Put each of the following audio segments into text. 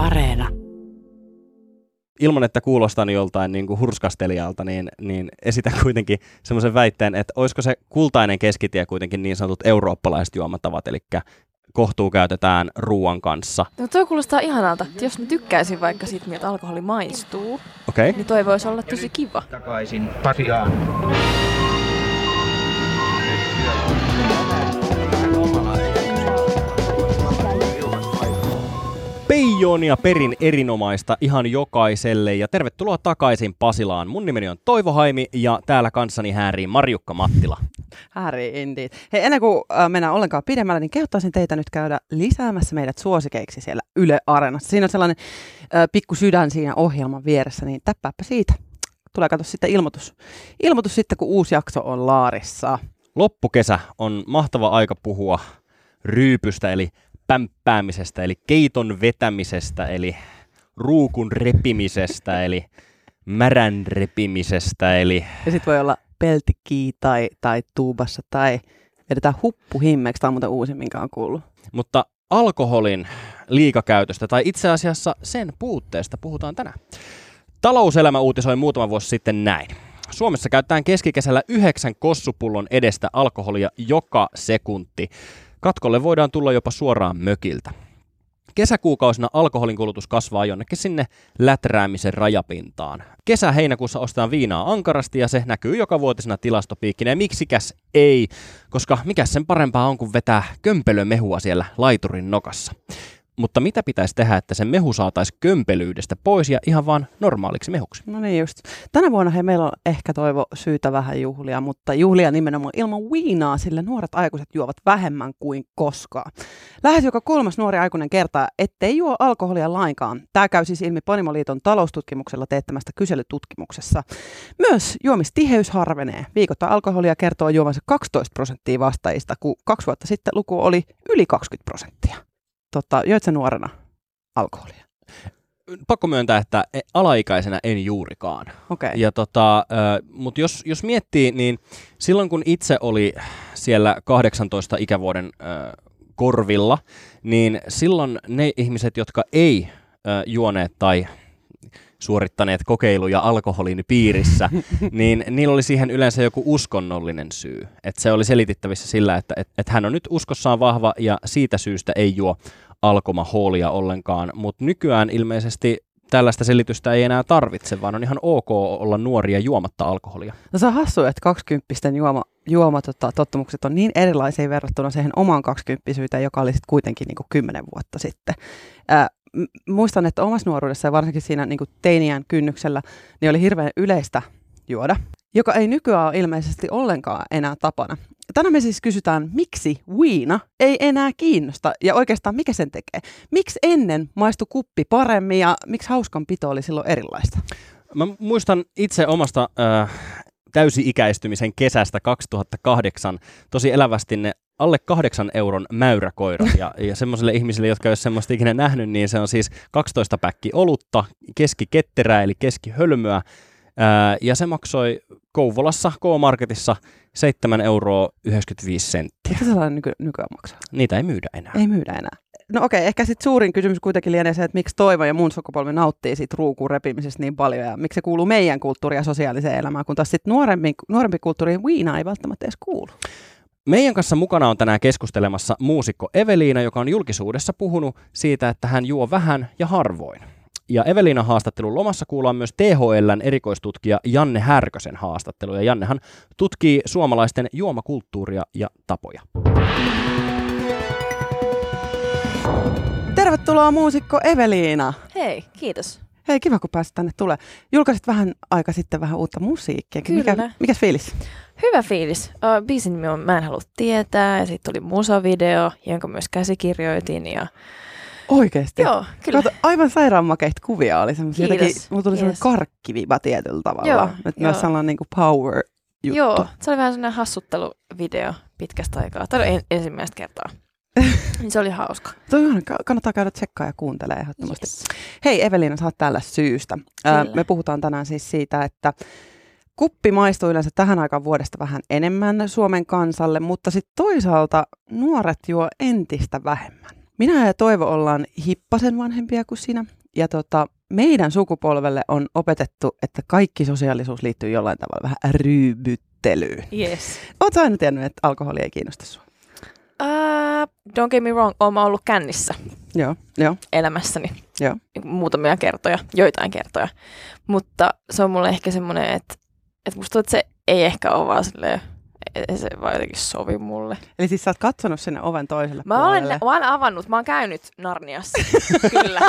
Areena. ilman, että kuulostan joltain niin kuin hurskastelijalta, niin, niin esitän kuitenkin semmoisen väitteen, että olisiko se kultainen keskitie kuitenkin niin sanotut eurooppalaiset juomatavat, eli kohtuu käytetään ruoan kanssa. No toi kuulostaa ihanalta. Jos mä tykkäisin vaikka siitä, miltä alkoholi maistuu, Okei? Okay? niin toi voisi olla tosi kiva. takaisin Pasiaan. Peijoonia perin erinomaista ihan jokaiselle ja tervetuloa takaisin Pasilaan. Mun nimeni on Toivo Haimi ja täällä kanssani häärii Marjukka Mattila. Harry indeed. Hei, ennen kuin äh, mennään ollenkaan pidemmälle, niin kehottaisin teitä nyt käydä lisäämässä meidät suosikeiksi siellä Yle Areenassa. Siinä on sellainen äh, pikku sydän siinä ohjelman vieressä, niin täppääpä siitä. Tulee katso sitten ilmoitus. Ilmoitus sitten, kun uusi jakso on laarissa. Loppukesä on mahtava aika puhua ryypystä eli pämppäämisestä eli keiton vetämisestä eli ruukun repimisestä eli märän repimisestä eli Ja sitten voi olla peltikii tai, tai tuubassa tai vedetään huppuhimmeksi. Tämä on muuten uusi, minkä on kuullut. Mutta alkoholin liikakäytöstä tai itse asiassa sen puutteesta puhutaan tänään. Talouselämä uutisoi muutama vuosi sitten näin. Suomessa käytetään keskikesällä yhdeksän kossupullon edestä alkoholia joka sekunti. Katkolle voidaan tulla jopa suoraan mökiltä. Kesäkuukausina alkoholin kulutus kasvaa jonnekin sinne läträämisen rajapintaan. Kesä-heinäkuussa ostetaan viinaa ankarasti ja se näkyy joka vuotisena tilastopiikkinä. Miksikäs ei, koska mikä sen parempaa on kuin vetää kömpelömehua siellä laiturin nokassa. Mutta mitä pitäisi tehdä, että se mehu saataisiin kömpelyydestä pois ja ihan vaan normaaliksi mehuksi? No niin just. Tänä vuonna hei, meillä on ehkä toivo syytä vähän juhlia, mutta juhlia nimenomaan ilman viinaa, sillä nuoret aikuiset juovat vähemmän kuin koskaan. Lähes joka kolmas nuori aikuinen kertaa, ettei juo alkoholia lainkaan. Tämä käy siis ilmi Panimoliiton taloustutkimuksella teettämästä kyselytutkimuksessa. Myös juomistiheys harvenee. Viikoittain alkoholia kertoo juomansa 12 prosenttia vastaajista, kun kaksi vuotta sitten luku oli yli 20 prosenttia. Totta, joit sä nuorena alkoholia? Pakko myöntää, että e- alaikäisenä en juurikaan. Okei. Okay. Ja tota, mutta jos, jos miettii, niin silloin kun itse oli siellä 18 ikävuoden korvilla, niin silloin ne ihmiset, jotka ei juoneet tai suorittaneet kokeiluja alkoholin piirissä, niin niillä oli siihen yleensä joku uskonnollinen syy. Että se oli selitettävissä sillä, että et, et hän on nyt uskossaan vahva ja siitä syystä ei juo alkomahoolia ollenkaan. Mutta nykyään ilmeisesti tällaista selitystä ei enää tarvitse, vaan on ihan ok olla nuoria juomatta alkoholia. No se on hassua, että 20 juoma, juoma tota, tottumukset on niin erilaisia verrattuna siihen omaan 20 joka oli sit kuitenkin niin kuin 10 vuotta sitten. Ää, muistan, että omassa nuoruudessa ja varsinkin siinä niin teiniän kynnyksellä, niin oli hirveän yleistä juoda, joka ei nykyään ole ilmeisesti ollenkaan enää tapana. Tänään me siis kysytään, miksi viina ei enää kiinnosta ja oikeastaan mikä sen tekee. Miksi ennen maistui kuppi paremmin ja miksi hauskanpito oli silloin erilaista? Mä muistan itse omasta äh, täysi-ikäistymisen kesästä 2008 tosi elävästi ne alle kahdeksan euron mäyräkoirat. Ja, ja semmoisille ihmisille, jotka ei ole semmoista ikinä nähnyt, niin se on siis 12 päkki olutta, keskiketterää eli keskihölmöä. Ää, ja se maksoi Kouvolassa K-Marketissa 7 euroa 95 senttiä. Mitä sellainen nyky- nykyään maksaa? Niitä ei myydä enää. Ei myydä enää. No okei, ehkä sitten suurin kysymys kuitenkin lienee se, että miksi Toivo ja mun sukupolvi nauttii siitä ruukun repimisestä niin paljon ja miksi se kuuluu meidän kulttuuriin ja sosiaaliseen elämään, kun taas sitten nuorempi, nuorempi kulttuuriin viina ei välttämättä edes kuulu. Meidän kanssa mukana on tänään keskustelemassa muusikko Eveliina, joka on julkisuudessa puhunut siitä, että hän juo vähän ja harvoin. Ja Eveliinan haastattelun lomassa kuullaan myös THLn erikoistutkija Janne Härkösen haastattelu. Ja Jannehan tutkii suomalaisten juomakulttuuria ja tapoja. Tervetuloa muusikko Eveliina. Hei, kiitos. Hei, kiva kun pääsit tänne tulee. Julkaisit vähän aika sitten vähän uutta musiikkia. Mikä, Kyllä. mikäs fiilis? Hyvä fiilis. Uh, biisin nimi on Mä en halua tietää ja sitten tuli musavideo, jonka myös käsikirjoitin. Ja... Oikeesti? Joo, kyllä. Kato, aivan sairaan makeita kuvia oli semmoisia. Kiitos. Jotenkin, mulla tuli semmoinen Yes. karkkiviva tietyllä tavalla. Joo, Että joo. myös sellainen niin kuin power juttu. Joo, se oli vähän sellainen hassutteluvideo pitkästä aikaa. Tämä oli en, ensimmäistä kertaa. Niin se oli hauska. Kannattaa käydä tsekkaa ja kuuntelee ehdottomasti. Yes. Hei Eveliina, sä oot täällä syystä. Kyllä. me puhutaan tänään siis siitä, että kuppi maistuu yleensä tähän aikaan vuodesta vähän enemmän Suomen kansalle, mutta sitten toisaalta nuoret juo entistä vähemmän. Minä ja Toivo ollaan hippasen vanhempia kuin sinä. Ja tota, meidän sukupolvelle on opetettu, että kaikki sosiaalisuus liittyy jollain tavalla vähän ryybyttelyyn. Yes. Oletko aina tiennyt, että alkoholi ei kiinnosta sinua? Uh, don't get me wrong, mä ollut kännissä Joo, joo, elämässäni joo. niin muutamia kertoja, joitain kertoja. Mutta se on mulle ehkä semmoinen, että, että musta tuntuu, että se ei ehkä ole vaan silleen, ei se vaan jotenkin sovi mulle. Eli siis sä oot katsonut sinne oven toiselle Mä olen, puolelle. mä olen avannut, mä oon käynyt Narniassa. kyllä.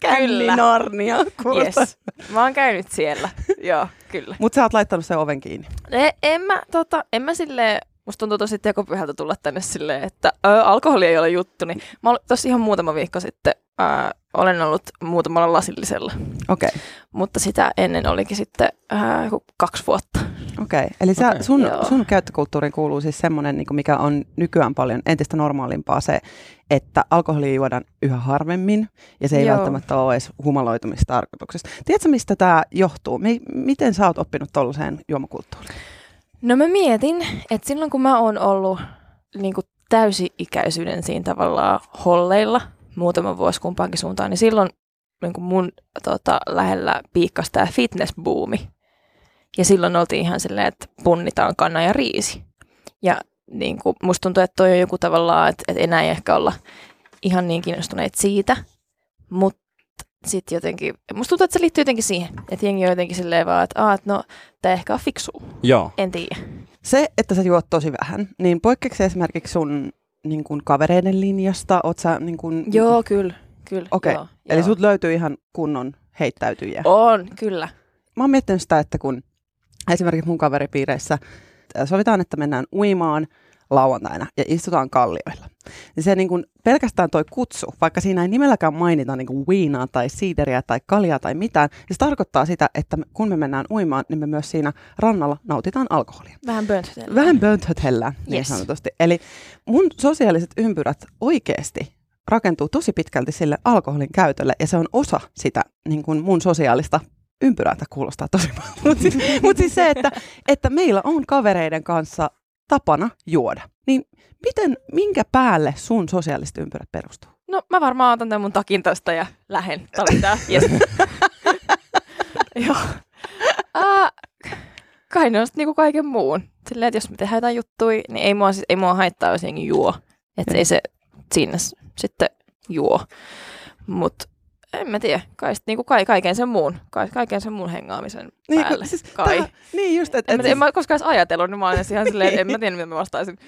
Källi Narnia, kuulostaa. Yes. Mä oon käynyt siellä. Joo, kyllä. Mutta sä oot laittanut sen oven kiinni. E, en mä, tota, en mä silleen, musta tuntuu tosi tekopyhältä tulla tänne silleen, että ö, alkoholi ei ole juttu. Niin mä olin tossa ihan muutama viikko sitten, ö, olen ollut muutamalla lasillisella. Okei, okay. Mutta sitä ennen olikin sitten äh, joku kaksi vuotta. okei. Okay. Eli sä, Okei. sun, Joo. sun käyttökulttuuriin kuuluu siis semmoinen, niin mikä on nykyään paljon entistä normaalimpaa se, että alkoholia juodaan yhä harvemmin ja se ei Joo. välttämättä ole edes humaloitumistarkoituksessa. Tiedätkö, mistä tämä johtuu? Mi- miten sä oot oppinut tollaiseen juomakulttuuriin? No mä mietin, että silloin kun mä oon ollut niin kuin täysi-ikäisyyden siinä tavallaan holleilla muutama vuosi kumpaankin suuntaan, niin silloin niin kuin mun tota, lähellä piikkasi tämä fitnessbuumi. Ja silloin oltiin ihan silleen, että punnitaan kanna ja riisi. Ja niin kuin, musta tuntuu, että toi on joku tavallaan, että, että enää ei ehkä olla ihan niin kiinnostuneet siitä. Mutta sitten jotenkin, musta tuntuu, että se liittyy jotenkin siihen, että jengi on jotenkin silleen vaan, että, Aa, että no, tämä ehkä on fiksua. Joo. En tiedä. Se, että sä juot tosi vähän, niin poikkeako se esimerkiksi sun niin kun kavereiden linjasta? Oot sä niin kun, Joo, kyllä. kyllä Okei, joo, Eli joo. sut löytyy ihan kunnon heittäytyjiä. On, kyllä. Mä oon miettinyt sitä, että kun esimerkiksi mun kaveripiireissä äh, sovitaan, että mennään uimaan lauantaina ja istutaan kallioilla. Niin se niin kuin pelkästään toi kutsu, vaikka siinä ei nimelläkään mainita niin kuin viinaa tai siideriä tai kaljaa tai mitään, niin se tarkoittaa sitä, että me- kun me mennään uimaan, niin me myös siinä rannalla nautitaan alkoholia. Vähän böntötellä. Vähän bönthöthellään, niin Yes. sanotusti. Eli mun sosiaaliset ympyrät oikeasti rakentuu tosi pitkälti sille alkoholin käytölle, ja se on osa sitä niin kuin mun sosiaalista ympyrää. Tämä kuulostaa tosi paljon. Mutta siis, mut siis se, että, että meillä on kavereiden kanssa tapana juoda. Niin miten, minkä päälle sun sosiaaliset ympyrät perustuu? No mä varmaan otan tämän mun takin tästä ja lähen. Tää oli tää. Yes. Joo. Uh, kai ne on sit niinku kaiken muun. Silleen, että jos me tehdään jotain juttuja, niin ei mua, siis, ei mua haittaa, jos jengi juo. Että Joo. ei se siinä sitten juo. Mut en mä tiedä. Kai sit niinku kai, kaiken sen muun. Kai, kaiken sen muun hengaamisen Niin, päälle. siis, kai. tää- niin just, että En, et, tiedä, en mä koskaan edes ajatellut, niin mä olen ihan silleen, että en mä tiedä, mitä mä vastaisin.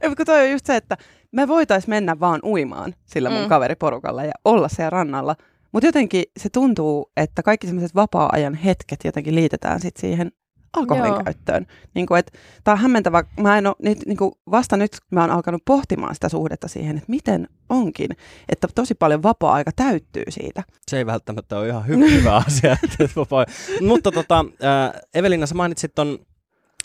Ei, kun toi on just se, että me voitais mennä vaan uimaan sillä mun Mm. kaveriporukalla ja olla siellä rannalla. Mutta jotenkin se tuntuu, että kaikki semmoiset vapaa-ajan hetket jotenkin liitetään sit siihen alkoholin Joo. käyttöön. Niin kuin, että, tää on hämmentävä. Mä en oo, nyt, niin kuin vasta nyt mä oon alkanut pohtimaan sitä suhdetta siihen, että miten onkin, että tosi paljon vapaa-aika täyttyy siitä. Se ei välttämättä ole ihan hy- hyvä asia. että vapaa- Mutta tota, äh, Evelina, sä mainitsit ton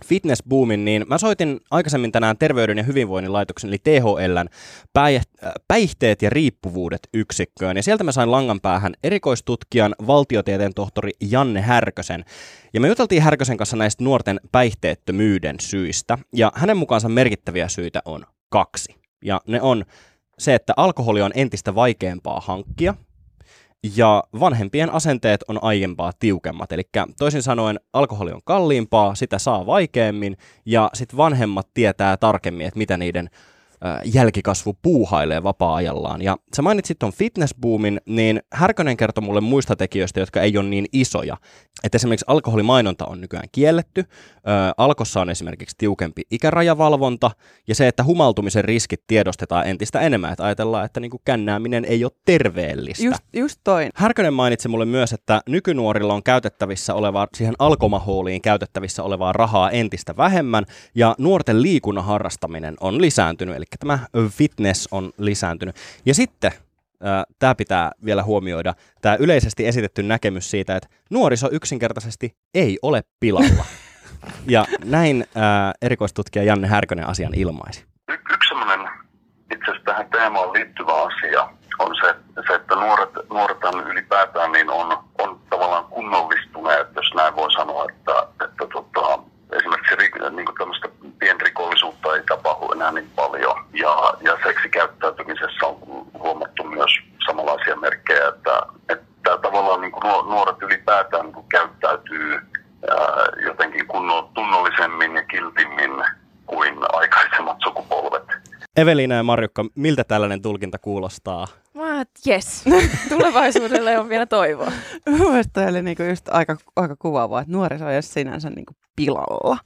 fitnessboomin, niin mä soitin aikaisemmin tänään Terveyden ja hyvinvoinnin laitoksen, eli THLn päih- päihteet ja riippuvuudet yksikköön. Ja sieltä mä sain langan päähän erikoistutkijan, valtiotieteen tohtori Janne Härkösen. Ja me juteltiin Härkösen kanssa näistä nuorten päihteettömyyden syistä. Ja hänen mukaansa merkittäviä syitä on kaksi. Ja ne on se, että alkoholi on entistä vaikeampaa hankkia, ja vanhempien asenteet on aiempaa tiukemmat. Eli toisin sanoen alkoholi on kalliimpaa, sitä saa vaikeammin ja sitten vanhemmat tietää tarkemmin, että mitä niiden jälkikasvu puuhailee vapaa-ajallaan. Ja sä mainitsit ton fitnessboomin, niin Härkönen kertoi mulle muista tekijöistä, jotka ei ole niin isoja. Että esimerkiksi alkoholimainonta on nykyään kielletty, ö, alkossa on esimerkiksi tiukempi ikärajavalvonta ja se, että humaltumisen riskit tiedostetaan entistä enemmän, että ajatellaan, että niinku kännääminen ei ole terveellistä. Just, just toi. Härkönen mainitsi mulle myös, että nykynuorilla on käytettävissä olevaa, siihen alkomahooliin käytettävissä olevaa rahaa entistä vähemmän, ja nuorten liikunnan harrastaminen on lisääntynyt, eli tämä fitness on lisääntynyt. Ja sitten tämä pitää vielä huomioida, tämä yleisesti esitetty näkemys siitä, että nuoriso yksinkertaisesti ei ole pilalla. ja näin ää, erikoistutkija Janne Härkönen asian ilmaisi. Y- yksi semmoinen itse asiassa tähän teemaan liittyvä asia on se, se että nuoret, nuorethan ylipäätään niin on, on tavallaan kunnollistuneet, jos näin voi sanoa, että, että tota, esimerkiksi niin tämmöistä pienrikollisuutta ei tapahdu enää niin paljon ja, ja seksikäyttäytymisessä on huomattu esimerkkejä, että, että tavallaan niin kuin nuoret ylipäätään niin kuin käyttäytyy ää, jotenkin kunno, tunnollisemmin ja kiltimmin kuin aikaisemmat sukupolvet. Evelina ja Marjukka, miltä tällainen tulkinta kuulostaa? Mä että jes, tulevaisuudelle on vielä toivoa. Mielestäni oli niinku just aika, aika kuvaavaa, että nuoriso ei ole sinänsä niinku pilalla.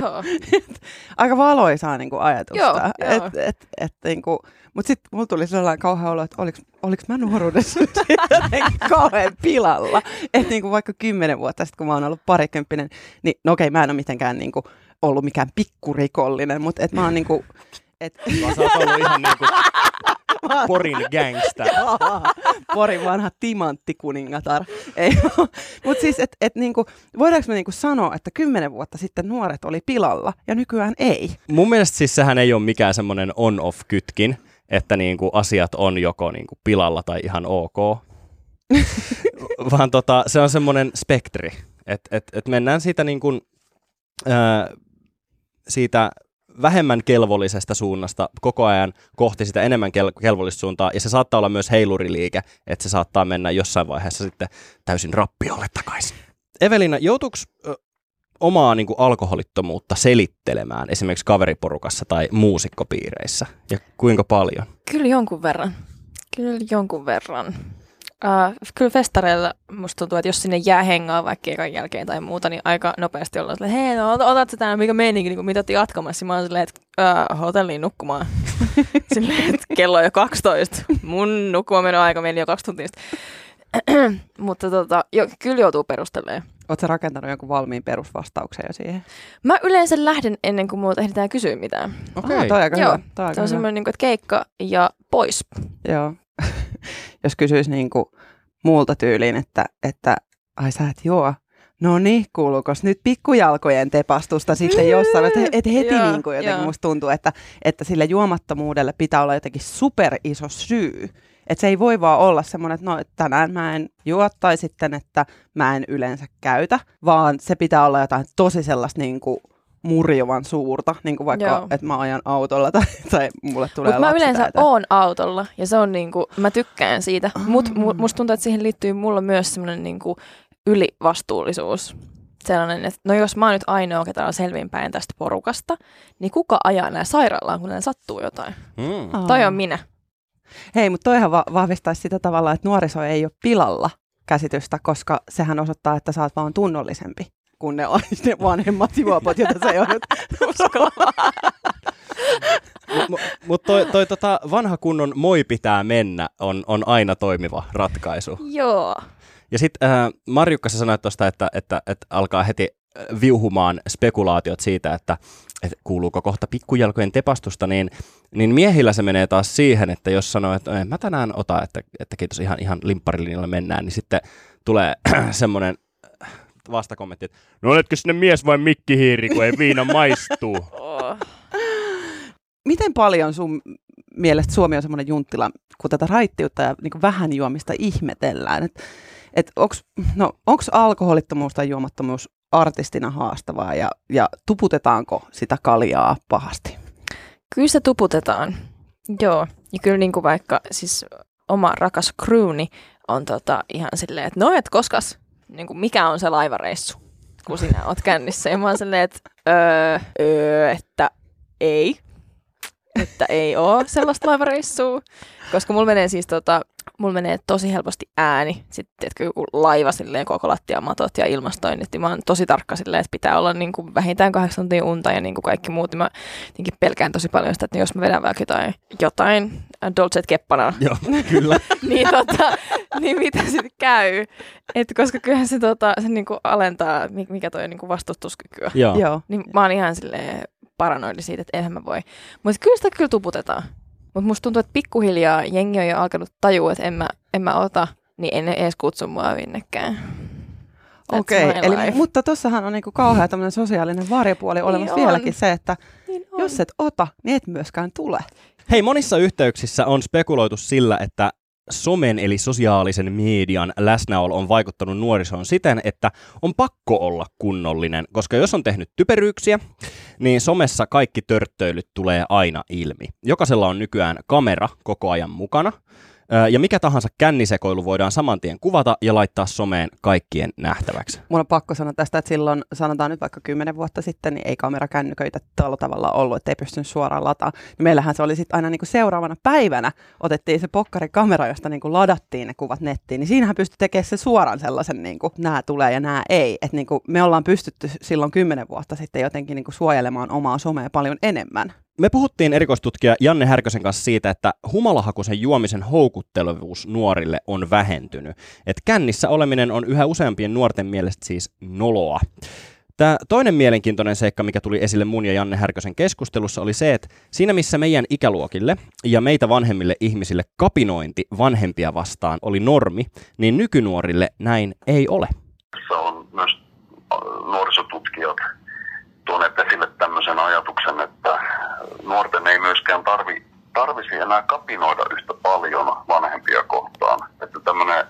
Joo. aika valoisaa niinku ajatusta. Joo, joo. Et, et, et, niinku, mutta sitten mulla tuli sellainen kauhea olo, että oliks, oliks mä nuoruudessa jotenkin kauhean pilalla. Että niinku vaikka kymmenen vuotta sitten, kun mä oon ollut parikymppinen, niin no okei, mä en ole mitenkään niinku ollut mikään pikkurikollinen, mutta et mä oon niinku... Et, Vaan sä oot ollut ihan niin kuin Porin gangsta. Porin vanha timanttikuningatar. Mutta siis, että et niinku, voidaanko me niinku sanoa, että kymmenen vuotta sitten nuoret oli pilalla ja nykyään ei? Mun mielestä siis sehän ei ole mikään semmoinen on-off-kytkin, että niin kuin asiat on joko niin kuin pilalla tai ihan ok. Vaan tota, se on semmoinen spektri, että et, et mennään siitä, niin kuin, ää, siitä vähemmän kelvollisesta suunnasta koko ajan kohti sitä enemmän kel- kelvollista suuntaa, ja se saattaa olla myös heiluriliike, että se saattaa mennä jossain vaiheessa sitten täysin rappiolle takaisin. Evelina, joutuuko omaa niin kuin alkoholittomuutta selittelemään esimerkiksi kaveriporukassa tai muusikkopiireissä, ja kuinka paljon? Kyllä jonkun verran. Kyllä jonkun verran. Uh, kyllä festareilla musta tuntuu, että jos sinne jää hengaa vaikka ekan jälkeen tai muuta, niin aika nopeasti ollaan silleen, hei, no ot- otat sä tänään, mikä meininki, niin mitä te jatkamassa. Mä oon silleen, että uh, hotelliin nukkumaan. silleen, että kello on jo 12. Mun nukkumaan meno aika meni jo kaksi tuntia. Mutta tota, jo, kyllä joutuu perustelemaan. Oletko rakentanut jonkun valmiin perusvastauksen jo siihen? Mä yleensä lähden ennen kuin multa ehditään kysyä mitään. Okei. Ah, toi on aika Joo, hyvä. Toi on aika Se on semmoinen, niin kuin, että keikka ja pois. Joo. Jos kysyisi niin kuin muulta tyyliin, että, että ai sä et juo. No niin, kuuluuko nyt pikkujalkojen tepastusta sitten jossain? Että et heti Joo, niin kuin jotenkin joo. musta tuntuu, että, että sille juomattomuudelle pitää olla jotenkin super iso syy. Että se ei voi vaan olla semmoinen, että no että tänään mä en juo tai sitten, että mä en yleensä käytä, vaan se pitää olla jotain tosi sellaista niin kuin murjovan suurta, niin kuin vaikka, että mä ajan autolla tai, tai mulle tulee Mutta mä yleensä jotain. oon autolla ja se on niinku, mä tykkään siitä. Ah. Mut mu, musta tuntuu, että siihen liittyy mulla myös semmoinen niinku ylivastuullisuus. Sellainen, että no jos mä oon nyt ainoa, ketä on selvinpäin tästä porukasta, niin kuka ajaa nää sairaalaan, kun näillä sattuu jotain? Mm. Toi on minä. Hei, mutta toihan va- vahvistaisi sitä tavalla, että nuoriso ei ole pilalla käsitystä, koska sehän osoittaa, että sä oot vaan tunnollisempi kuin ne, ne vanhemmat juopot, joita sä joudut uskomaan. Mutta mut toi, toi tota vanha kunnon moi pitää mennä on, on aina toimiva ratkaisu. Joo. Ja sitten äh, Marjukka sä sanoit tuosta, että, että, että alkaa heti äh, viuhumaan spekulaatiot siitä, että, että kuuluuko kohta pikkujalkojen tepastusta, niin, niin miehillä se menee taas siihen, että jos sanoo, että en mä tänään ota, että, että kiitos ihan, ihan limpparilinjalla mennään, niin sitten tulee semmoinen vastakommentti, että no oletko sinne mies vai mikkihiiri, kun ei viina maistuu. Oh. Miten paljon sun mielestä Suomi on semmoinen junttila, kun tätä raittiutta ja niin vähän juomista ihmetellään? Et, et onks, no, onks alkoholittomuus tai juomattomuus artistina haastavaa ja, ja tuputetaanko sitä kaljaa pahasti? Kyllä se tuputetaan. Joo. Ja kyllä niin kuin vaikka siis oma rakas crewni on tota ihan silleen, että no et koskas, niin kuin mikä on se laivareissu, kun sinä oot kännissä. Ja mä oon silleen, että öö, öö, että ei. Että ei oo sellaista laivareissua. Koska mulla menee siis tota, mulla menee tosi helposti ääni. Sitten että joku laiva silleen koko lattiamatot ja ilmastoinnit. Niin mä oon tosi tarkka silleen, että pitää olla niin kuin vähintään kahdeksan tuntia unta ja niin kuin kaikki muut. Niin mä jotenkin pelkään tosi paljon sitä, että jos mä vedän vaikka jotain, jotain äh, Dolce Keppana, Joo, kyllä. niin, tota, niin mitä sitten käy. Et koska kyllähän se, tota, se niinku alentaa, mi- mikä toi on niinku vastustuskykyä. Joo. Joo. Niin mä oon ihan silleen paranoidi siitä, että eihän mä voi. Mutta kyllä sitä kyllä tuputetaan. Mutta musta tuntuu, että pikkuhiljaa jengi on jo alkanut tajua, että en mä, en mä ota, niin en edes kutsu mua minnekään. Okei, eli, mutta tossahan on niinku kauhea tämmöinen sosiaalinen varjopuoli olemassa on. vieläkin se, että Niin on. jos et ota, niin et myöskään tule. Hei, monissa yhteyksissä on spekuloitu sillä, että somen eli sosiaalisen median läsnäolo on vaikuttanut nuorisoon siten, että on pakko olla kunnollinen, koska jos on tehnyt typeryyksiä, niin somessa kaikki törttöilyt tulee aina ilmi. Jokaisella on nykyään kamera koko ajan mukana, Ja mikä tahansa kännisekoilu voidaan saman tien kuvata ja laittaa someen kaikkien nähtäväksi. Mun on pakko sanoa tästä, että silloin, sanotaan nyt vaikka kymmenen vuotta sitten, niin ei kamerakännyköitä tällä tavalla ollut, että ei pystynyt suoraan lataamaan. Niin meillähän se oli sitten aina niin kuin seuraavana päivänä, otettiin se pokkarikamera, josta niin kuin ladattiin ne kuvat nettiin, niin siinähän pystyi tekemään se suoraan sellaisen, niin kuin nämä tulee ja nämä ei. Että niin kuin me ollaan pystytty silloin kymmenen vuotta sitten jotenkin niin kuin suojelemaan omaa somea paljon enemmän. Me puhuttiin erikoistutkija Janne Härkösen kanssa siitä, että humalahakuisen juomisen houkuttelevuus nuorille on vähentynyt. Et kännissä oleminen on yhä useampien nuorten mielestä siis noloa. Tämä toinen mielenkiintoinen seikka, mikä tuli esille mun ja Janne Härkösen keskustelussa, oli se, että siinä missä meidän ikäluokille ja meitä vanhemmille ihmisille kapinointi vanhempia vastaan oli normi, niin nykynuorille näin ei ole. Tässä on myös äh, nuorisotutkijat tuoneet esille tämmöisen ajatuksen, että nuorten ei myöskään tarvi, tarvisi enää kapinoida yhtä paljon vanhempia kohtaan. Että tämmöinen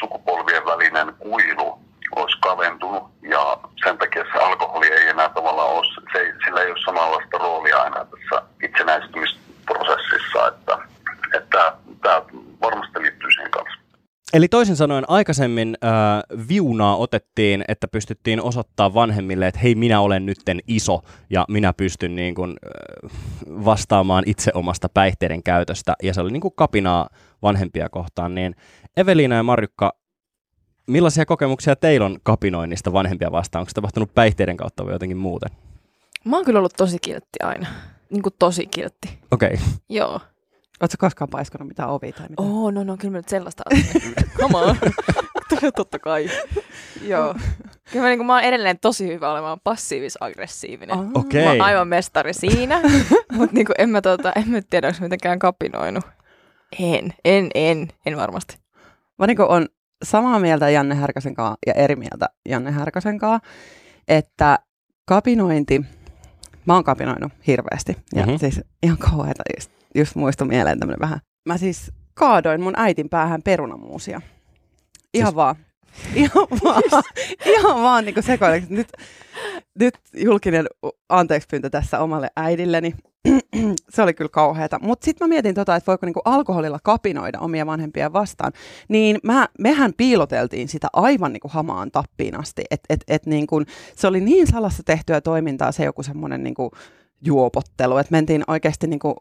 sukupolvien välinen kuilu olisi kaventunut ja sen takia se alkoholi ei enää tavallaan ole, se ei, sillä ei ole samanlaista roolia enää tässä itsenäistymisprosessissa, että, että tämä varmasti liittyy siihen kanssa. Eli toisin sanoen aikaisemmin äh, viunaa otettiin, että pystyttiin osoittaa vanhemmille, että hei minä olen nytten iso ja minä pystyn niin kuin, äh, vastaamaan itse omasta päihteiden käytöstä. Ja se oli niin kuin kapinaa vanhempia kohtaan. Niin Eveliina ja Marjukka, millaisia kokemuksia teillä on kapinoinnista vanhempia vastaan? Onko se tapahtunut päihteiden kautta vai jotenkin muuten? Mä oon kyllä ollut tosi kiltti aina. Niin kuin tosi kiltti. Okei. Okay. Joo. Oletko koskaan paiskonut mitään ovi tai mitään? Oh, no no, kyllä mä nyt sellaista. Come on. Totta kai. Joo. Kyllä mä, niin kuin, mä oon edelleen tosi hyvä olemaan passiivis-aggressiivinen. Ah. Okei. Mä oon aivan mestari siinä, mutta niin en, mä, tota, en mä tiedä, onko mitenkään kapinoinut. En, en, en, en varmasti. Mä niin on samaa mieltä Janne Härkösen kanssa ja eri mieltä Janne Härkösen kanssa, että kapinointi, mä oon kapinoinut hirveästi. Ja Mhm. mm-hmm. siis ihan kauheeta, just, muistui mieleen tämmönen vähän. Mä siis kaadoin mun äitin päähän perunamuusia. Ihan Siis- vaan. Ihan vaan, ihan vaan niin sekoileksi. Nyt, nyt julkinen anteeksi pyyntö tässä omalle äidilleni. se oli kyllä kauheata. Mutta sitten mä mietin tota, että voiko niinku alkoholilla kapinoida omia vanhempia vastaan. Niin mä, mehän piiloteltiin sitä aivan niinku hamaan tappiin asti. Et, et, et niinku, se oli niin salassa tehtyä toimintaa se joku semmoinen niinku juopottelu, että mentiin oikeasti niinku,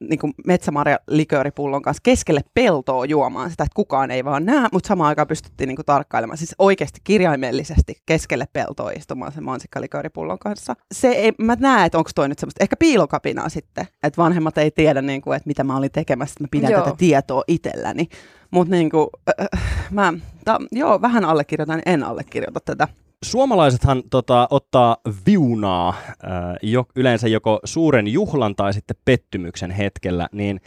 niinku metsämarja likööripullon kanssa keskelle peltoa juomaan sitä, että kukaan ei vaan näe, mutta samaan aikaan pystyttiin niinku tarkkailemaan, siis oikeasti kirjaimellisesti keskelle peltoa istumaan sen mansikkalikööripullon kanssa. Se ei, mä näen, että onko toi nyt semmoista, ehkä piilokapinaa sitten, että vanhemmat ei tiedä, niinku, että mitä mä olin tekemässä, että mä pidän Joo. tätä tietoa itselläni. Mutta niinku, äh, mä, ta, joo, vähän allekirjoitan, en allekirjoita tätä. Suomalaisethan tota, ottaa viunaa ää, jo, yleensä joko suuren juhlan tai sitten pettymyksen hetkellä, niin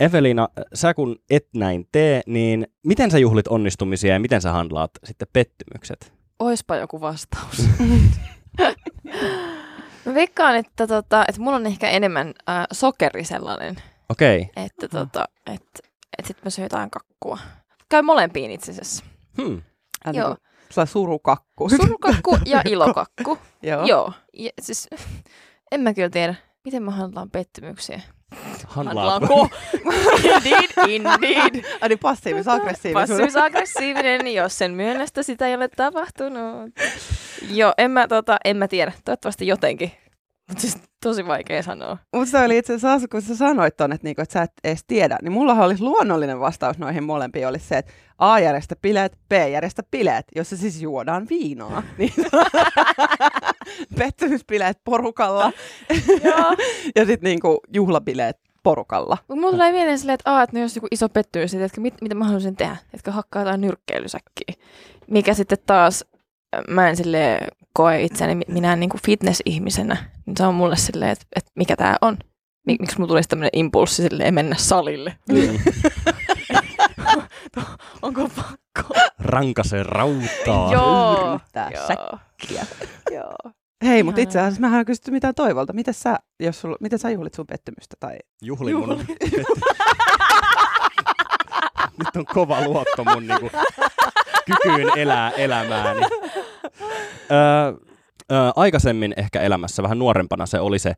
Evelina, sä kun et näin tee, niin miten sä juhlit onnistumisia ja miten sä handlaat sitten pettymykset? Oispa joku vastaus. Mä veikkaan, että, tota, että mulla on ehkä enemmän äh, sokeri sellainen, Okei. että, tota, että, että sit mä syön jotain kakkua. Käy molempiin itse asiassa. Hmm. Äh, Joo. Sellainen surukakku. Surukakku ja ilokakku. joo. Joo. Ja, siis, en mä kyllä tiedä, miten mä handlaan pettymyksiä. Handlaatko? indeed, indeed. Ai niin passiivis-aggressiivisuus. Passiivis-aggressiivinen, jos sen myönnästä sitä ei ole tapahtunut. Joo, en mä, tota, en mä tiedä. Toivottavasti jotenkin. Mutta siis tosi vaikea sanoa. Mutta se oli itse asiassa, kun sä sanoit ton, että, niinku, että sä et edes tiedä, niin mullahan olisi luonnollinen vastaus noihin molempiin, olisi se, että A järjestä bileet, B järjestä bileet, jossa siis juodaan viinaa. Niin, pettymysbileet porukalla ja sitten niinku juhlabileet porukalla. Mutta mulla tulee mieleen silleen, että, että ne olisi joku iso pettymys, että mit, mitä mä haluaisin tehdä, että hakkaa jotain nyrkkeilysäkkiä. Mikä sitten taas, mä en sille koe itseäni mi- minä niin kuin fitness-ihmisenä, se on mulle silleen, että, että mikä tämä on. Mik, miksi mulla tulisi tämmöinen impulssi silleen mennä salille? Mm. Onko pakko? Rankase rautaa. Joo. Yrittää Joo. säkkiä. Joo. Hei, mutta itse asiassa mä en kysytty mitään toivolta. Miten sä, jos sul, miten sä juhlit sun pettymystä? Tai... Juhlin mun... Nyt on kova luotto mun niinku, kykyyn elää elämääni. Öö, Ö, aikaisemmin ehkä elämässä vähän nuorempana se oli se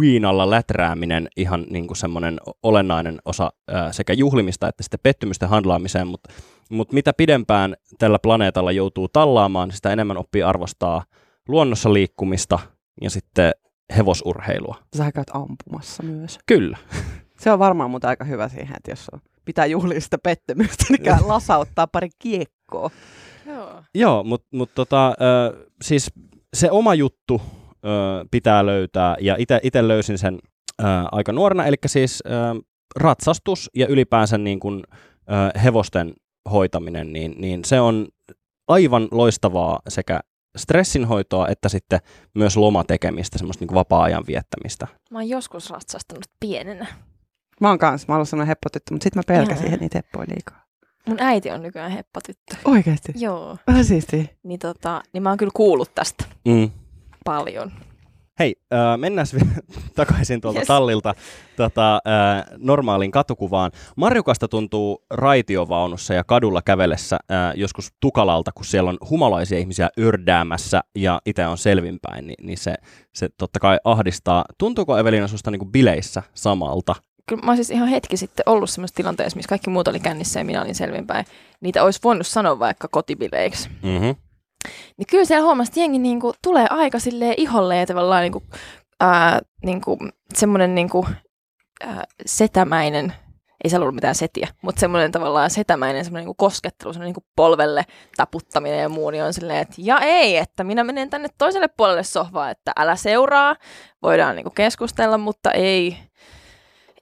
viinalla läträäminen ihan niin kuin semmoinen olennainen osa ö, sekä juhlimista että sitten pettymysten handlaamiseen, mutta mut mitä pidempään tällä planeetalla joutuu tallaamaan, sitä enemmän oppii arvostaa luonnossa liikkumista ja sitten hevosurheilua. Sä käyt ampumassa myös. Kyllä. Se on varmaan mutta aika hyvä siihen, että jos on, pitää juhlia sitä pettymystä, niin käy lasauttaa pari kiekkoa. Joo. Joo, mutta mut tota, siis se oma juttu ö, pitää löytää, ja itse löysin sen ö, aika nuorena, eli siis ö, ratsastus ja ylipäänsä niin kun, ö, hevosten hoitaminen, niin, niin se on aivan loistavaa sekä stressinhoitoa että sitten myös lomatekemistä, semmoista niin vapaa-ajan viettämistä. Mä oon joskus ratsastanut pienenä. Mä oon kanssa, mä oon ollut sellainen heppotyttö, mutta sit mä pelkäsin Joo. ihan niitä heppoja liikaa. Mun äiti on nykyään heppatyttö. Oikeesti? Joo. Vähän siistiä. Niin, tota, niin mä oon kyllä kuullut tästä Mm. paljon. Hei, äh, mennään takaisin tuolta yes. Yes. tallilta tota, äh, normaaliin katukuvaan. Marjukasta tuntuu raitiovaunussa ja kadulla kävellessä äh, joskus tukalalta, kun siellä on humalaisia ihmisiä yrdäämässä ja itse on selvinpäin, niin, niin se, se totta kai ahdistaa. Tuntuuko Evelina susta niin kuin bileissä samalta? Kyllä mä oon siis ihan hetki sitten ollut semmoisessa tilanteessa, missä kaikki muut oli kännissä ja minä olin selvinpäin. Niitä olisi voinut sanoa vaikka kotibileiksi. Mm-hmm. Niin kyllä siellä huomasi, että jengi niinku tulee aika silleen iholle ja tavallaan niinku, ää, niinku, semmoinen niinku, ää, setämäinen, ei siellä ollut mitään setiä, mutta semmoinen tavallaan setämäinen semmoinen niinku koskettelu, semmoinen niinku polvelle taputtaminen ja muu, niin on silleen, että ja ei, että minä menen tänne toiselle puolelle sohvaa, että älä seuraa, voidaan niinku keskustella, mutta ei,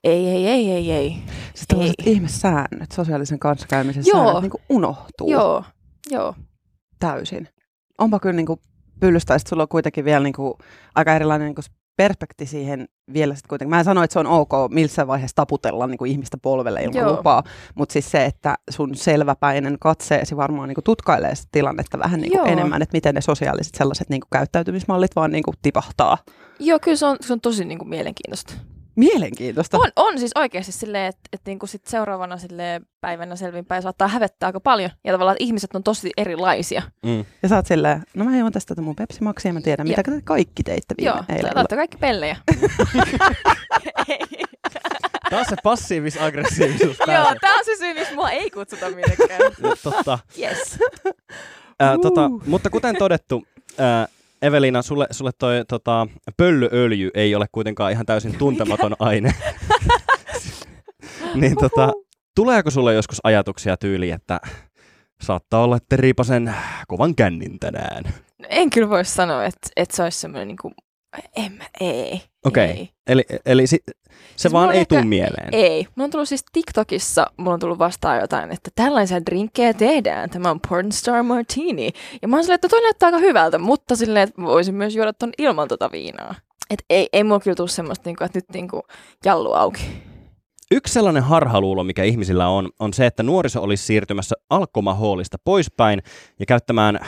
ei, ei, ei, ei, ei. Sitten tällaiset Ei. ihmessäännöt, sosiaalisen kanssakäymisen Joo. säännöt niin kuin unohtuu Joo, joo. täysin. Onpa kyllä niin kuin pyllystä, ja sit sulla on kuitenkin vielä niin kuin aika erilainen niin kuin perspekti siihen vielä sit kuitenkin. Mä en sano, että se on ok missä vaiheessa taputella niin kuin ihmistä polvelle ilman Joo. lupaa, mutta siis se, että sun selväpäinen katseesi varmaan niin kuin tutkailee sitä tilannetta vähän niin kuin enemmän, että miten ne sosiaaliset sellaiset niin kuin käyttäytymismallit vaan niin kuin tipahtaa. Joo, kyllä se on, se on tosi niinku mielenkiintoista. Mielenkiintoista. On, on siis oikeasti silleen, että, että niinku sit seuraavana silleen päivänä selvinpäin saattaa hävettää aika paljon. Ja tavallaan, että ihmiset on tosi erilaisia. Mm. Ja sä oot silleen, no mä juon tästä tätä mun Pepsi Maxia, mä tiedän, mitä te kaikki teitte viime Joo, eilen. te olette kaikki pellejä. Taas se passiivis-aggressiivisuus Joo, tää on se syy, miksi mua ei kutsuta minnekään. Totta. Yes. Ää, tota, Uh. mutta kuten todettu, Evelina, sulle, sulle toi tota, pöllööljy ei ole kuitenkaan ihan täysin tuntematon aine. niin tota, tuleeko sulle joskus ajatuksia tyyli, että saattaa olla, että riipasen kovan kännin tänään? No, en kyllä voi sanoa, että, että se olisi semmoinen niinku, en mä, ei. Okei. Ei. Eli, eli si, se Siis vaan ei ehkä- tuu mieleen. Ei. Mulla on tullut siis TikTokissa, mulla on tullut vastaan jotain, että tällaisia drinkkejä tehdään. Tämä on Pornstar Martini. Ja mä oon silleen, että toi näyttää aika hyvältä, mutta silleen, että voisin myös juoda ton ilman tota viinaa. Et ei, ei mulla kyllä tule semmoista, niinku, että nyt niinku jallu auki. Yksi sellainen harhaluulo, mikä ihmisillä on, on se, että nuoriso olisi siirtymässä alkomahoolista poispäin ja käyttämään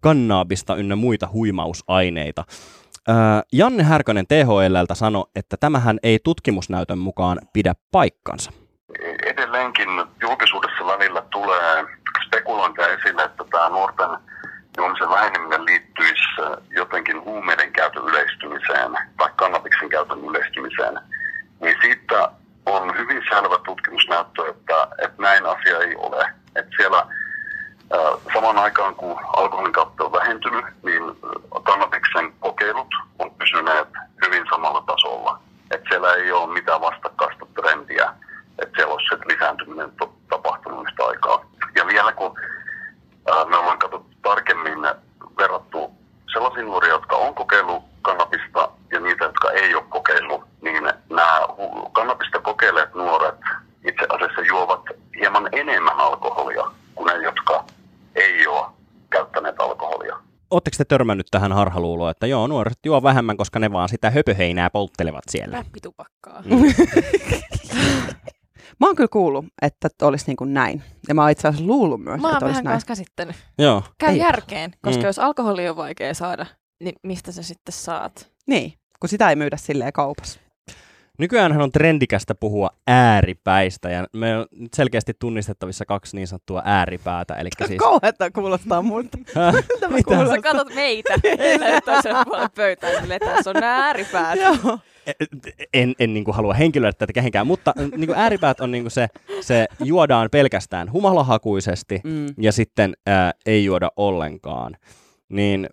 kannaabista ynnä muita huimausaineita. Janne Härkönen THLltä sanoi, että tämähän ei tutkimusnäytön mukaan pidä paikkansa. edelleenkin julkisuudessa välillä tulee spekulointia esille, että tämä nuorten juomisen väheneminen liittyisi jotenkin huumeiden käytön yleistymiseen tai kannabiksen käytön yleistymiseen. Niin siitä on hyvin selvä tutkimusnäyttö, että, että näin asia ei ole. Että siellä samaan aikaan kun alkoholin käyttö on vähentynyt, niin kannabiksen kokeilut on pysyneet hyvin samalla tasolla. Että siellä ei ole mitään vastakkaista trendiä, että siellä olisi se lisääntyminen to- tapahtunut yhtä aikaa. Ja vielä kun ää, me ollaan katsottu tarkemmin verrattu sellaisiin nuoria, jotka on kokeillut kannabista ja niitä, jotka ei ole kokeillut, niin nämä hu- kannabista kokeilleet nuoret itse asiassa juovat hieman enemmän alkoholia kuin ne, jotka ei ole käyttäneet alkoholia. Oletteko te törmännyt tähän harhaluuloon, että joo, nuoret juo vähemmän, koska ne vaan sitä höpöheinää polttelevat siellä? Läppitupakkaa. Mm. Mä oon kyllä kuullut, että olisi niin kuin näin. Ja mä oon itse asiassa luullut myös, Mä oon että olisi vähän näin. kanssa käsittänyt. Joo. Käy Ei. järkeen, koska Mm. jos alkoholi on vaikea saada, niin mistä sä sitten saat? Niin, kun sitä ei myydä silleen kaupassa. Nykyään on trendikästä puhua ääripäistä ja me on nyt selkeästi tunnistettavissa kaksi niin sanottua ääripäätä. Eli siis... Kauheeta kuulostaa muuta. Mitä? Sä katsot meitä, meillä toisella puolella pöytää, silleen, tässä on nämä ääripäät. Joo. en, en niin kuin halua henkilöidä tätä kehenkään, mutta niin kuin ääripäät on niin kuin se, se juodaan pelkästään humalahakuisesti Mm. ja sitten ää, ei juoda ollenkaan. Niin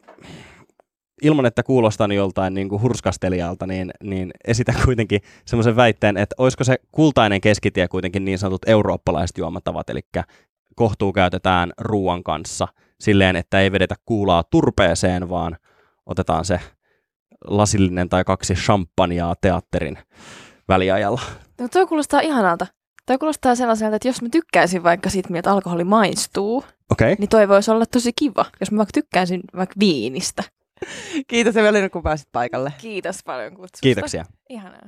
ilman, että kuulostan joltain niin kuin hurskastelijalta, niin, niin esitän kuitenkin semmoisen väitteen, että olisiko se kultainen keskitie kuitenkin niin sanotut eurooppalaiset juomatavat, eli kohtuu käytetään ruoan kanssa silleen, että ei vedetä kuulaa turpeeseen, vaan otetaan se lasillinen tai kaksi champagnea teatterin väliajalla. No toi kuulostaa ihanalta. Toi kuulostaa sellaiselta, että jos mä tykkäisin vaikka siitä, miltä alkoholi maistuu. Okay. niin toi voisi olla tosi kiva, jos mä vaikka tykkäisin vaikka viinistä. Kiitos Evelina, kun pääsit paikalle. Kiitos paljon kutsusta. Kiitoksia. Ihanaa.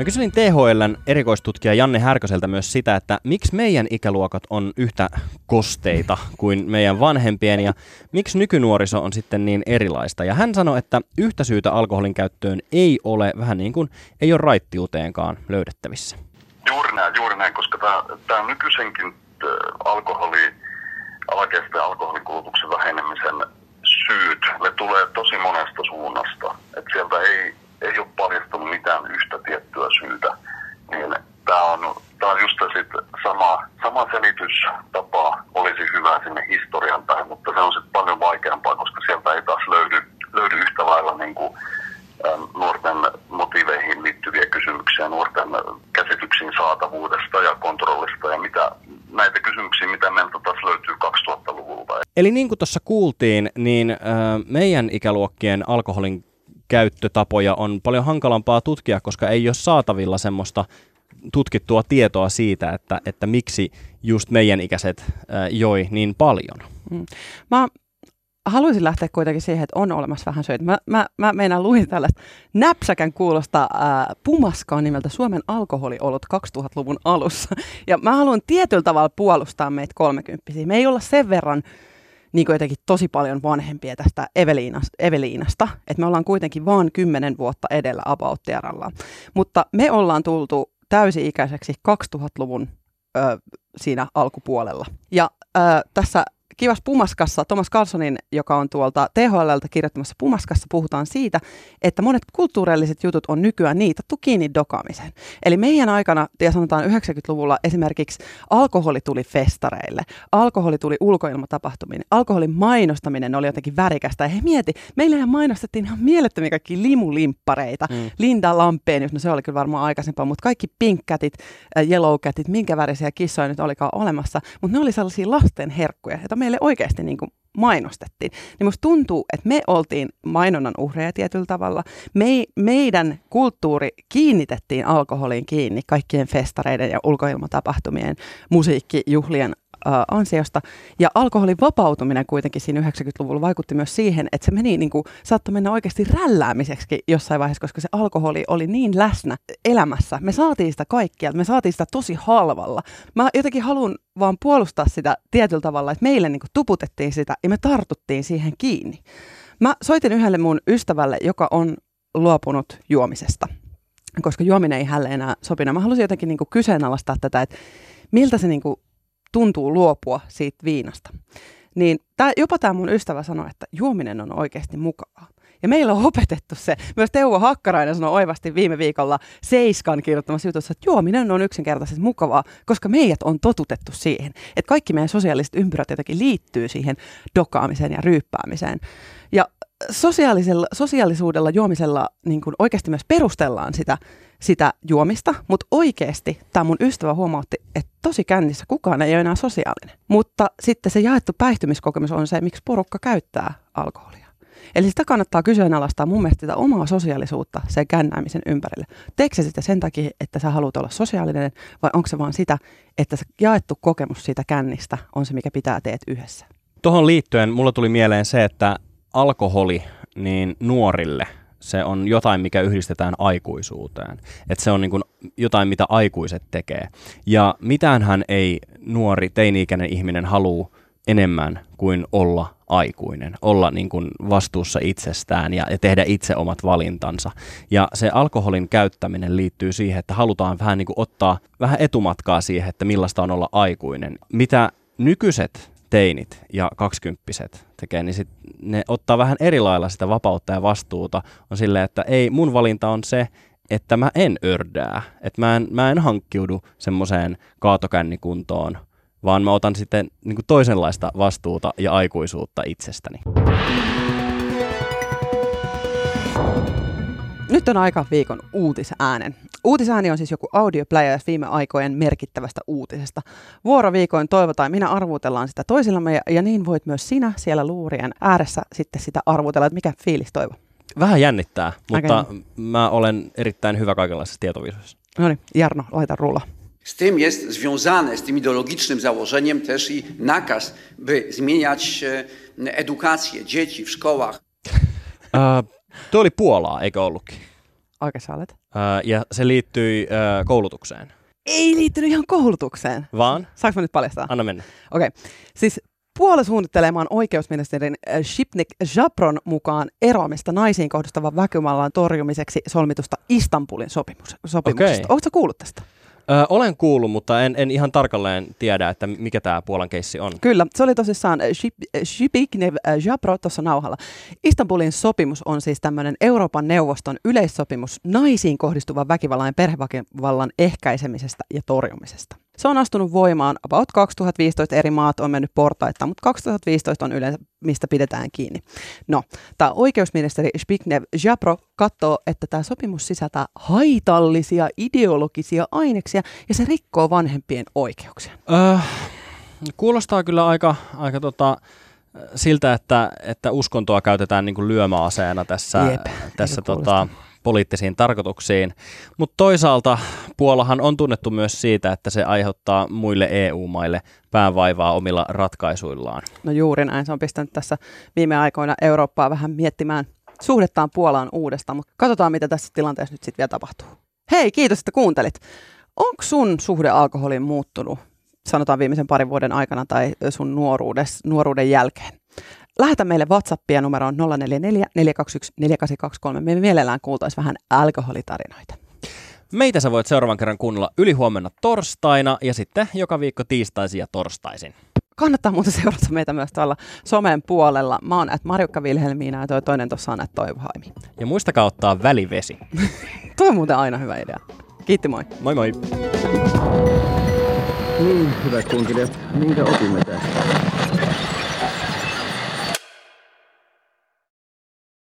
Mä kyselin THLn erikoistutkija Janne Härköseltä myös sitä, että miksi meidän ikäluokat on yhtä kosteita kuin meidän vanhempien ja miksi nykynuoriso on sitten niin erilaista. Ja hän sanoi, että yhtä syytä alkoholin käyttöön ei ole, vähän niin kuin ei ole raittiuteenkaan löydettävissä. Juuri näin, juuri näin, koska tämä nykyisenkin äh, alkoholi, alakeisten alkoholinkulutuksen vähenemisen syyt, ne tulee tosi monesta suunnasta. Et sieltä ei, ei ole paljastunut mitään yhtä tiettyä syytä. Niin tämä on, tää on just sit sama, sama selitystapa olisi hyvä sinne historian päin, mutta se on sitten paljon vaikeampaa, koska sieltä ei taas löydy, löydy yhtä lailla niin kuin, nuorten motiiveihin liittyviä kysymyksiä, nuorten käsityksiin saatavuudesta ja kontrollista ja mitä, näitä kysymyksiä, mitä meiltä taas löytyy 2000-luvulta. Eli niin kuin tuossa kuultiin, niin ö, meidän ikäluokkien alkoholin käyttötapoja on paljon hankalampaa tutkia, koska ei ole saatavilla semmoista tutkittua tietoa siitä, että, että miksi just meidän ikäiset ö, joi niin paljon. Mä haluaisin lähteä kuitenkin siihen, että on olemassa vähän syitä. Mä, mä, mä meinaan luin tällaista näpsäkän kuulosta ää, pumaskaa nimeltä Suomen alkoholiolut 2000-luvun alussa. Ja mä haluan tietyllä tavalla puolustaa meitä kolmekymppisiä. Me ei olla sen verran niin kuin jotenkin tosi paljon vanhempia tästä Eveliinasta, Eveliinasta, että me ollaan kuitenkin vaan kymmenen vuotta edellä about. Mutta me ollaan tultu täysi-ikäiseksi 2000-luvun ö, siinä alkupuolella. Ja ö, tässä Kivas Pumaskassa, Thomas Carlsonin, joka on tuolta THLltä kirjoittamassa Pumaskassa, puhutaan siitä, että monet kulttuurilliset jutut on nykyään niitattu kiinni dokaamiseen. Eli meidän aikana, ja sanotaan 90-luvulla esimerkiksi alkoholi tuli festareille, alkoholi tuli ulkoilmatapahtumiin, alkoholin mainostaminen oli jotenkin värikästä. Ja he mieti, meillähän mainostettiin ihan mielettömiä kaikki limulimppareita, Mm. Linda Lampeen, no se oli kyllä varmaan aikaisempaa, mutta kaikki pink catit, äh, yellow catit, minkä värisiä kissoja nyt olikaan olemassa, mutta ne oli sellaisia lasten herkkuja, joita meille oikeasti niin kuin mainostettiin. Niin musta tuntuu, että me oltiin mainonnan uhreja tietyllä tavalla. Me, meidän kulttuuri kiinnitettiin alkoholiin kiinni kaikkien festareiden ja ulkoilmatapahtumien, musiikkijuhlien ansiosta. Ja alkoholin vapautuminen kuitenkin siinä 90-luvulla vaikutti myös siihen, että se meni niin kuin, saattoi mennä oikeasti rälläämiseksi jossain vaiheessa, koska se alkoholi oli niin läsnä elämässä. Me saatiin sitä kaikkialta, me saatiin sitä tosi halvalla. Mä jotenkin haluan vaan puolustaa sitä tietyllä tavalla, että meille niin kuin, tuputettiin sitä ja me tartuttiin siihen kiinni. Mä soitin yhdelle mun ystävälle, joka on luopunut juomisesta, koska juominen ei hänelle enää sopinut. Mä halusin jotenkin niin kuin, kyseenalaistaa tätä, että miltä se niin kuin, tuntuu luopua siitä viinasta. Niin tää, jopa tämä mun ystävä sanoi, että juominen on oikeasti mukavaa. Ja meillä on opetettu se. Myös Teuvo Hakkarainen sanoi oivasti viime viikolla Seiskan kirjoittamassa jutussa, että juominen on yksinkertaisesti mukavaa, koska meidät on totutettu siihen. Että kaikki meidän sosiaaliset ympyrät jotenkin liittyy siihen dokaamiseen ja ryyppäämiseen. Ja sosiaalisella, sosiaalisuudella juomisella niin kuin oikeasti myös perustellaan sitä, sitä juomista, mutta oikeasti tämä mun ystävä huomautti, että tosi kännissä kukaan ei ole enää sosiaalinen. Mutta sitten se jaettu päihtymiskokemus on se, miksi porukka käyttää alkoholia. Eli sitä kannattaa kyseenalaistaa mun mielestä sitä omaa sosiaalisuutta sen kännäämisen ympärille. Teekö sä sitä sen takia, että sä haluat olla sosiaalinen, vai onko se vaan sitä, että se jaettu kokemus siitä kännistä on se, mikä pitää teet yhdessä? Tuohon liittyen mulla tuli mieleen se, että alkoholi niin nuorille se on jotain, mikä yhdistetään aikuisuuteen. Että se on niin kuin jotain, mitä aikuiset tekee. Ja mitäänhän ei nuori teini-ikäinen ihminen halua enemmän kuin olla aikuinen, olla niin kuin vastuussa itsestään ja, ja tehdä itse omat valintansa. Ja se alkoholin käyttäminen liittyy siihen, että halutaan vähän niin kuin ottaa vähän etumatkaa siihen, että millaista on olla aikuinen. Mitä nykyiset teinit ja kaksikymppiset tekee, niin sit ne ottaa vähän eri lailla sitä vapautta ja vastuuta. On silleen, että ei, mun valinta on se, että mä en ördää, että mä en, mä en hankkiudu semmoiseen kaatokännikuntoon, vaan mä otan sitten niin toisenlaista vastuuta ja aikuisuutta itsestäni. Nyt on aika viikon uutisäänen. Uutisääni on siis joku audiopläjäys viime aikojen merkittävästä uutisesta. Vuoroviikoin toivotaan, minä arvutellaan sitä toisillamme ja, ja niin voit myös sinä siellä luurien ääressä sitten sitä arvutella, että mikä fiilis toivo. Vähän jännittää, mutta okay. mä olen erittäin hyvä kaikenlaisessa tietoviisuudessa. No niin, Jarno, laita rulla. Z tym jest związane, z tym ideologicznym założeniem też i nakaz, by zmieniać e, edukację dzieci w szkołach. Uh, tuo oli Puolaa, eikö ollutkin? Oikeassa olet. Uh, ja se liittyi uh, koulutukseen. Ei liittynyt ihan koulutukseen. Vaan? Saanko mä nyt paljastaa? Anna mennä. Okei. Okay. Siis Puola suunnittelemaan oikeusministerin Shipnik Japron mukaan eroamista naisiin kohdistavan väkivallan torjumiseksi solmitusta Istanbulin sopimus, sopimuksesta. Okei. Oletko kuullut tästä? Ö, olen kuullut, mutta en, en ihan tarkalleen tiedä, että mikä tämä Puolan keissi on. Kyllä, se oli tosissaan Ship- Shipiknev Japro tuossa nauhalla. Istanbulin sopimus on siis tämmöinen Euroopan neuvoston yleissopimus naisiin kohdistuvan väkivallan ja perheväkivallan ehkäisemisestä ja torjumisesta. Se on astunut voimaan about 2015, eri maat on mennyt portaita, mutta 2015 on yleensä, mistä pidetään kiinni. No, tämä oikeusministeri Spignev Japro katsoo, että tämä sopimus sisältää haitallisia ideologisia aineksia ja se rikkoo vanhempien oikeuksia. Ö, kuulostaa kyllä aika, aika tota, siltä, että, että uskontoa käytetään niin kuin lyömäaseena tässä, Jep, tässä tota, poliittisiin tarkoituksiin. Mutta toisaalta Puolahan on tunnettu myös siitä, että se aiheuttaa muille EU-maille päänvaivaa omilla ratkaisuillaan. No juuri näin, se on pistänyt tässä viime aikoina Eurooppaa vähän miettimään suhdettaan Puolaan uudestaan, mutta katsotaan mitä tässä tilanteessa nyt sitten vielä tapahtuu. Hei, kiitos, että kuuntelit. Onko sun suhde alkoholiin muuttunut, sanotaan viimeisen parin vuoden aikana tai sun nuoruudes, nuoruuden jälkeen? Lähetä meille WhatsAppia numeroon 044 421 4823. Me mielellään kuultaisiin vähän alkoholitarinoita. Meitä sä voit seuraavan kerran kuunnella ylihuomenna torstaina ja sitten joka viikko tiistaisin ja torstaisin. Kannattaa muuten seurata meitä myös tuolla somen puolella. Mä oon at Marjukka Vilhelmiina ja toi toinen tuossa on at Toivo Haimi. Ja muistakaa ottaa välivesi. Toi on muuten aina hyvä idea. Kiitti moi. Moi moi! Niin, hyvät kuuntelijat, minkä opimme tästä?